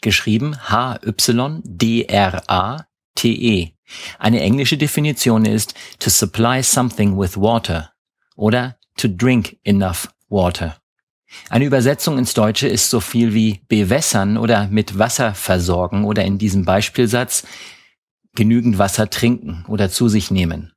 geschrieben H-Y-D-R-A-T-E. Eine englische Definition ist to supply something with water oder to drink enough water. Eine Übersetzung ins Deutsche ist so viel wie bewässern oder mit Wasser versorgen oder in diesem Beispielsatz genügend Wasser trinken oder zu sich nehmen.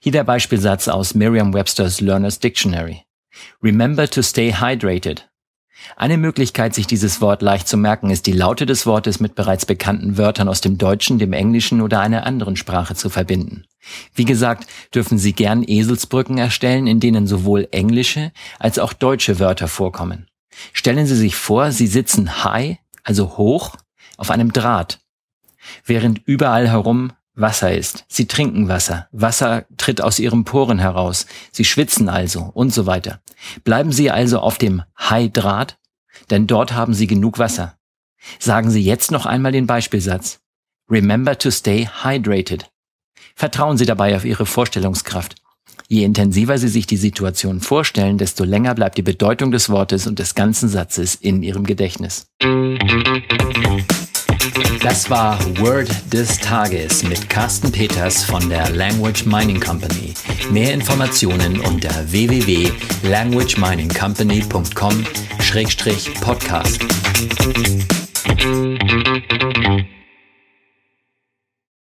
Hier der Beispielsatz aus Merriam-Webster's Learner's Dictionary. Remember to stay hydrated. Eine Möglichkeit, sich dieses Wort leicht zu merken, ist die Laute des Wortes mit bereits bekannten Wörtern aus dem Deutschen, dem Englischen oder einer anderen Sprache zu verbinden. Wie gesagt, dürfen Sie gern Eselsbrücken erstellen, in denen sowohl englische als auch deutsche Wörter vorkommen. Stellen Sie sich vor, Sie sitzen high, also hoch, auf einem Draht, während überall herum Wasser ist. Sie trinken Wasser. Wasser tritt aus ihren Poren heraus. Sie schwitzen also und so weiter. Bleiben Sie also auf dem High-Draht, denn dort haben Sie genug Wasser. Sagen Sie jetzt noch einmal den Beispielsatz. Remember to stay hydrated. Vertrauen Sie dabei auf Ihre Vorstellungskraft. Je intensiver Sie sich die Situation vorstellen, desto länger bleibt die Bedeutung des Wortes und des ganzen Satzes in Ihrem Gedächtnis. Das war Word des Tages mit Carsten Peters von der Language Mining Company. Mehr Informationen unter www.languageminingcompany.com-podcast.